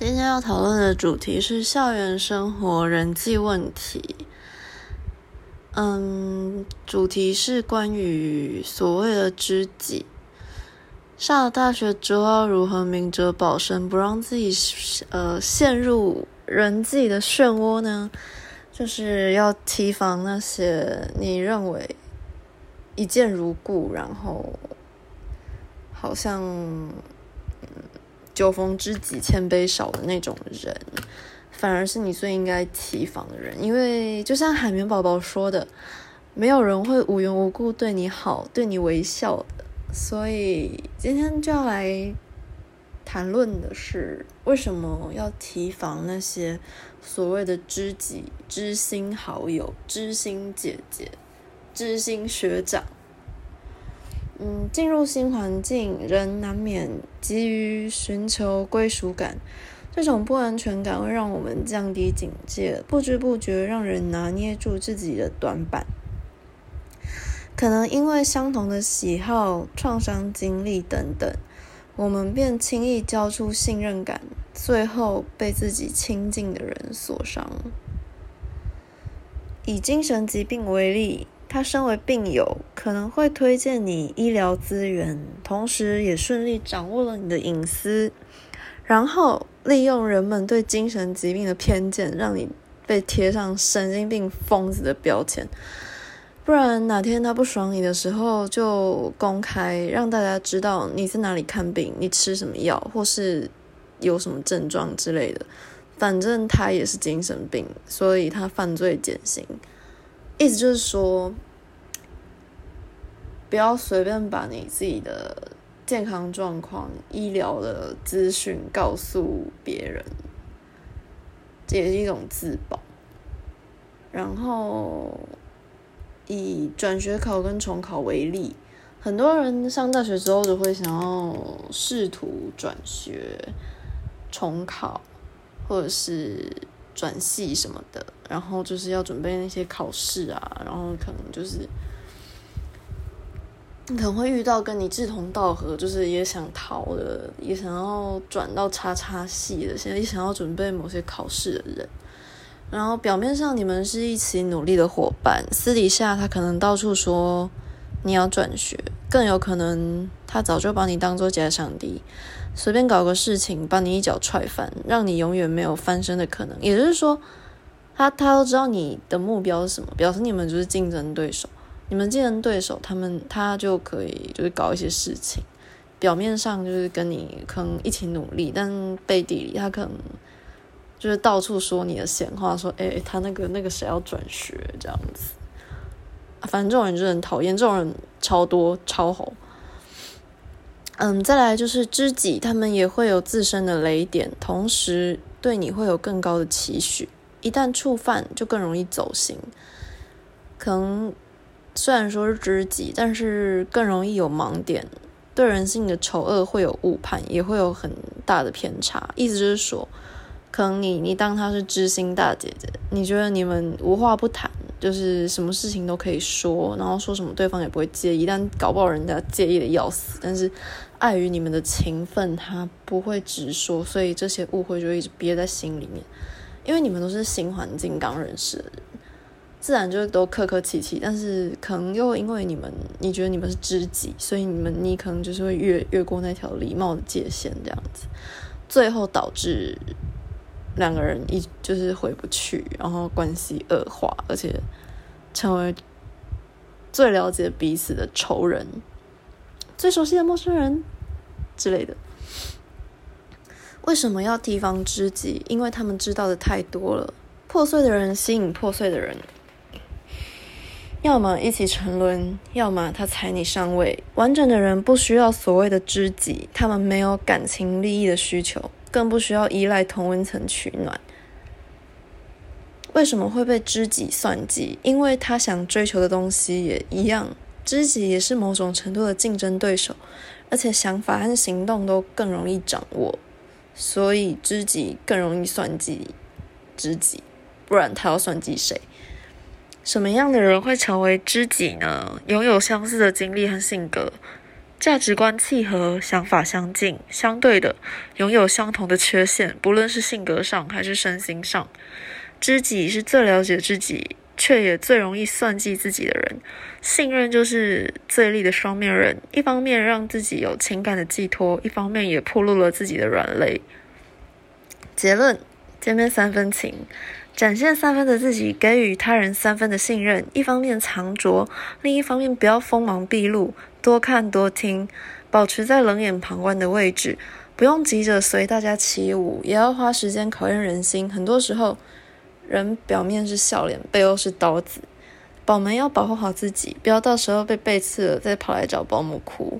今天要讨论的主题是校园生活人际问题。嗯，主题是关于所谓的知己。上了大学之后，要如何明哲保身，不让自己呃陷入人际的漩涡呢？就是要提防那些你认为一见如故，然后好像酒逢知己千杯少的那种人。反而是你最应该提防的人，因为就像海绵宝宝说的，没有人会无缘无故对你好、对你微笑的。所以今天就要来谈论的是，为什么要提防那些所谓的知己、知心好友、知心姐姐、知心学长。嗯，进入新环境，人难免急于寻求归属感。这种不安全感会让我们降低警戒，不知不觉让人拿捏住自己的短板。可能因为相同的喜好、创伤经历等等，我们便轻易交出信任感，最后被自己亲近的人所伤。以精神疾病为例，他身为病友，可能会推荐你医疗资源，同时也顺利掌握了你的隐私。然后利用人们对精神疾病的偏见，让你被贴上神经病、疯子的标签。不然哪天他不爽你的时候，就公开让大家知道你在哪里看病，你吃什么药，或是有什么症状之类的。反正他也是精神病，所以他犯罪减刑。意思就是说，不要随便把你自己的。健康状况、医疗的资讯告诉别人，这也是一种自保。然后以转学考跟重考为例，很多人上大学之后都会想要试图转学、重考，或者是转系什么的，然后就是要准备那些考试啊，然后可能就是。可能会遇到跟你志同道合，就是也想逃的，也想要转到叉叉系的，现在也想要准备某些考试的人。然后表面上你们是一起努力的伙伴，私底下他可能到处说你要转学，更有可能他早就把你当做假想敌，随便搞个事情把你一脚踹翻，让你永远没有翻身的可能。也就是说，他他都知道你的目标是什么，表示你们就是竞争对手。你们竞争对手，他们他就可以就是搞一些事情，表面上就是跟你可能一起努力，但背地里他可能就是到处说你的闲话，说哎，他那个那个谁要转学这样子，反正这种人就很讨厌，这种人超多超红。嗯，再来就是知己，他们也会有自身的雷点，同时对你会有更高的期许，一旦触犯就更容易走心，可能。虽然说是知己，但是更容易有盲点，对人性的丑恶会有误判，也会有很大的偏差。意思就是说，可能你你当她是知心大姐姐，你觉得你们无话不谈，就是什么事情都可以说，然后说什么对方也不会介意，但搞不好人家介意的要死。但是碍于你们的情分，他不会直说，所以这些误会就一直憋在心里面。因为你们都是新环境刚认识的人。自然就都客客气气，但是可能又因为你们，你觉得你们是知己，所以你们你可能就是会越越过那条礼貌的界限，这样子，最后导致两个人一就是回不去，然后关系恶化，而且成为最了解彼此的仇人、最熟悉的陌生人之类的。为什么要提防知己？因为他们知道的太多了。破碎的人吸引破碎的人。要么一起沉沦，要么他踩你上位。完整的人不需要所谓的知己，他们没有感情利益的需求，更不需要依赖同温层取暖。为什么会被知己算计？因为他想追求的东西也一样。知己也是某种程度的竞争对手，而且想法和行动都更容易掌握，所以知己更容易算计知己。不然他要算计谁？什么样的人会成为知己呢？拥有相似的经历和性格，价值观契合，想法相近，相对的拥有相同的缺陷，不论是性格上还是身心上。知己是最了解自己，却也最容易算计自己的人。信任就是最利的双面人，一方面让自己有情感的寄托，一方面也暴露了自己的软肋。结论：见面三分情，展现三分的自己，给予他人三分的信任。一方面藏拙，另一方面不要锋芒毕露。多看多听，保持在冷眼旁观的位置，不用急着随大家起舞，也要花时间考验人心。很多时候，人表面是笑脸，背后是刀子。宝们要保护好自己，不要到时候被背刺了再跑来找保姆哭。